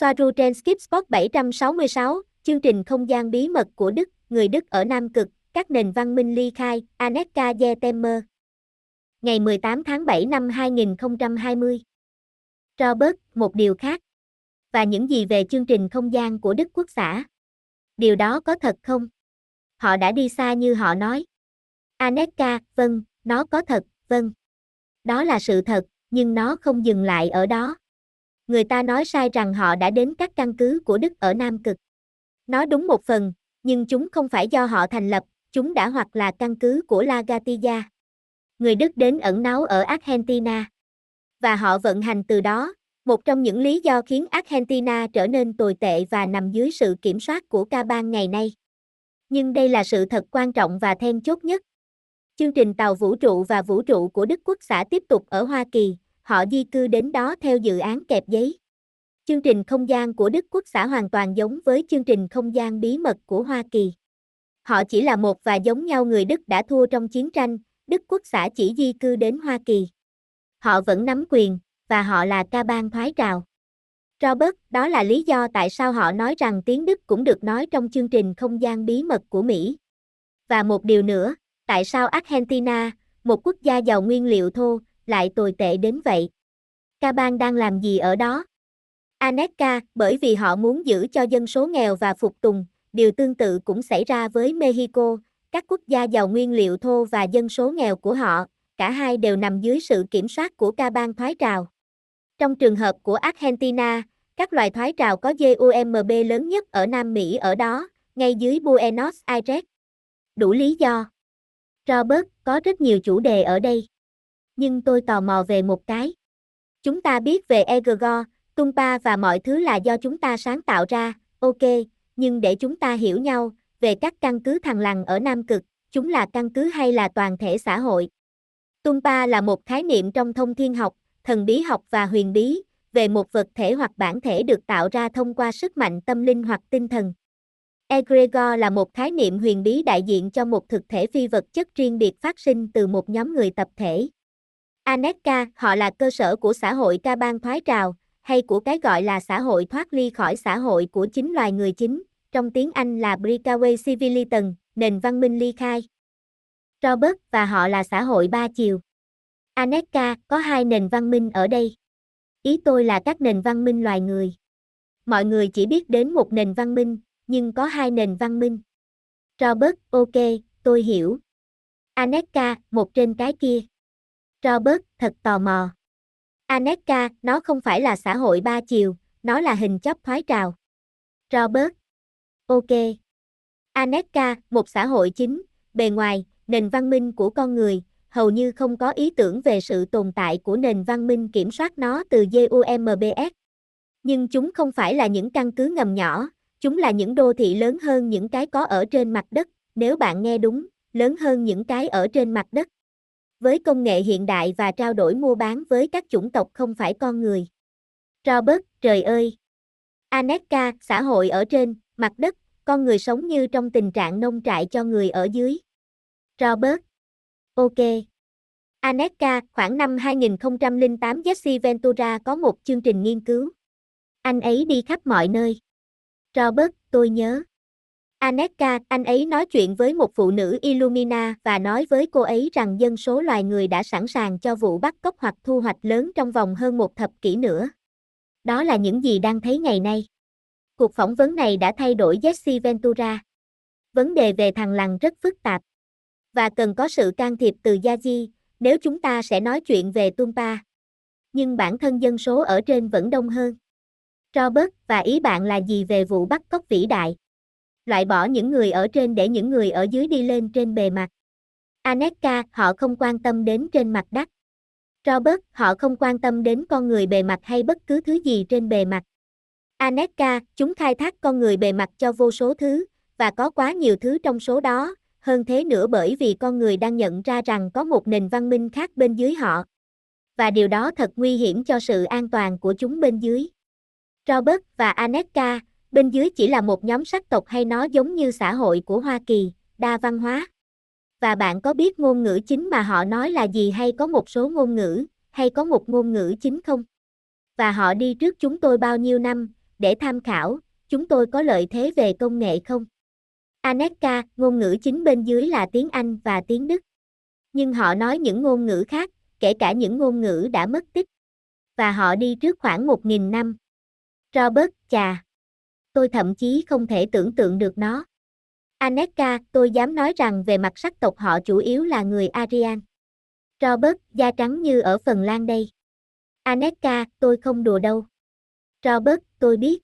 Soaru trên Skip Spot 766, chương trình không gian bí mật của Đức, người Đức ở Nam Cực, các nền văn minh ly khai, Aneka Jetemer. Ngày 18 tháng 7 năm 2020. Robert, một điều khác. Và những gì về chương trình không gian của Đức Quốc xã? Điều đó có thật không? Họ đã đi xa như họ nói. Aneka, vâng, nó có thật, vâng. Đó là sự thật, nhưng nó không dừng lại ở đó. Người ta nói sai rằng họ đã đến các căn cứ của Đức ở Nam Cực. Nó đúng một phần, nhưng chúng không phải do họ thành lập, chúng đã hoặc là căn cứ của Lagatia. Người Đức đến ẩn náu ở Argentina. Và họ vận hành từ đó, một trong những lý do khiến Argentina trở nên tồi tệ và nằm dưới sự kiểm soát của ca bang ngày nay. Nhưng đây là sự thật quan trọng và then chốt nhất. Chương trình tàu vũ trụ và vũ trụ của Đức Quốc xã tiếp tục ở Hoa Kỳ, họ di cư đến đó theo dự án kẹp giấy. Chương trình không gian của Đức Quốc xã hoàn toàn giống với chương trình không gian bí mật của Hoa Kỳ. Họ chỉ là một và giống nhau người Đức đã thua trong chiến tranh, Đức Quốc xã chỉ di cư đến Hoa Kỳ. Họ vẫn nắm quyền, và họ là ca bang thoái trào. Robert, đó là lý do tại sao họ nói rằng tiếng Đức cũng được nói trong chương trình không gian bí mật của Mỹ. Và một điều nữa, tại sao Argentina, một quốc gia giàu nguyên liệu thô, lại tồi tệ đến vậy? Ca bang đang làm gì ở đó? Aneka, bởi vì họ muốn giữ cho dân số nghèo và phục tùng, điều tương tự cũng xảy ra với Mexico, các quốc gia giàu nguyên liệu thô và dân số nghèo của họ, cả hai đều nằm dưới sự kiểm soát của ca bang thoái trào. Trong trường hợp của Argentina, các loài thoái trào có GUMB lớn nhất ở Nam Mỹ ở đó, ngay dưới Buenos Aires. Đủ lý do. Robert, có rất nhiều chủ đề ở đây. Nhưng tôi tò mò về một cái. Chúng ta biết về Egregor, Tumpa và mọi thứ là do chúng ta sáng tạo ra, ok, nhưng để chúng ta hiểu nhau, về các căn cứ thằng lằn ở Nam Cực, chúng là căn cứ hay là toàn thể xã hội. Tumpa là một khái niệm trong thông thiên học, thần bí học và huyền bí, về một vật thể hoặc bản thể được tạo ra thông qua sức mạnh tâm linh hoặc tinh thần. Egregor là một khái niệm huyền bí đại diện cho một thực thể phi vật chất riêng biệt phát sinh từ một nhóm người tập thể. Aneka, họ là cơ sở của xã hội ca bang thoái trào, hay của cái gọi là xã hội thoát ly khỏi xã hội của chính loài người chính, trong tiếng Anh là Breakaway Civilization, nền văn minh ly khai. Robert và họ là xã hội ba chiều. Aneka, có hai nền văn minh ở đây. Ý tôi là các nền văn minh loài người. Mọi người chỉ biết đến một nền văn minh, nhưng có hai nền văn minh. Robert, ok, tôi hiểu. Aneka, một trên cái kia. Robert, thật tò mò. Aneka, nó không phải là xã hội ba chiều, nó là hình chóp thoái trào. Robert. Ok. Aneka, một xã hội chính, bề ngoài, nền văn minh của con người, hầu như không có ý tưởng về sự tồn tại của nền văn minh kiểm soát nó từ GUMBS. Nhưng chúng không phải là những căn cứ ngầm nhỏ, chúng là những đô thị lớn hơn những cái có ở trên mặt đất, nếu bạn nghe đúng, lớn hơn những cái ở trên mặt đất. Với công nghệ hiện đại và trao đổi mua bán với các chủng tộc không phải con người. Robert, trời ơi! Aneka, xã hội ở trên, mặt đất, con người sống như trong tình trạng nông trại cho người ở dưới. Robert. Ok. Aneka, khoảng năm 2008 Jesse Ventura có một chương trình nghiên cứu. Anh ấy đi khắp mọi nơi. Robert, tôi nhớ. Aneka, anh ấy nói chuyện với một phụ nữ Illumina và nói với cô ấy rằng dân số loài người đã sẵn sàng cho vụ bắt cóc hoặc thu hoạch lớn trong vòng hơn một thập kỷ nữa. Đó là những gì đang thấy ngày nay. Cuộc phỏng vấn này đã thay đổi Jesse Ventura. Vấn đề về thằng lằn rất phức tạp. Và cần có sự can thiệp từ Yaji, nếu chúng ta sẽ nói chuyện về Tumpa. Nhưng bản thân dân số ở trên vẫn đông hơn. Robert, và ý bạn là gì về vụ bắt cóc vĩ đại? Loại bỏ những người ở trên để những người ở dưới đi lên trên bề mặt. Aneka, họ không quan tâm đến trên mặt đất. Robert, họ không quan tâm đến con người bề mặt hay bất cứ thứ gì trên bề mặt. Aneka, chúng khai thác con người bề mặt cho vô số thứ, và có quá nhiều thứ trong số đó, hơn thế nữa bởi vì con người đang nhận ra rằng có một nền văn minh khác bên dưới họ. Và điều đó thật nguy hiểm cho sự an toàn của chúng bên dưới. Robert và Aneka, bên dưới chỉ là một nhóm sắc tộc hay nó giống như xã hội của Hoa Kỳ, đa văn hóa. Và bạn có biết ngôn ngữ chính mà họ nói là gì hay có một số ngôn ngữ, hay có một ngôn ngữ chính không? Và họ đi trước chúng tôi bao nhiêu năm, để tham khảo, chúng tôi có lợi thế về công nghệ không? Aneka, ngôn ngữ chính bên dưới là tiếng Anh và tiếng Đức. Nhưng họ nói những ngôn ngữ khác, kể cả những ngôn ngữ đã mất tích. Và họ đi trước khoảng 1.000 năm. Robert, chà. Tôi thậm chí không thể tưởng tượng được nó. Aneka, tôi dám nói rằng về mặt sắc tộc họ chủ yếu là người Aryan. Robert, da trắng như ở Phần Lan đây. Aneka, tôi không đùa đâu. Robert, tôi biết.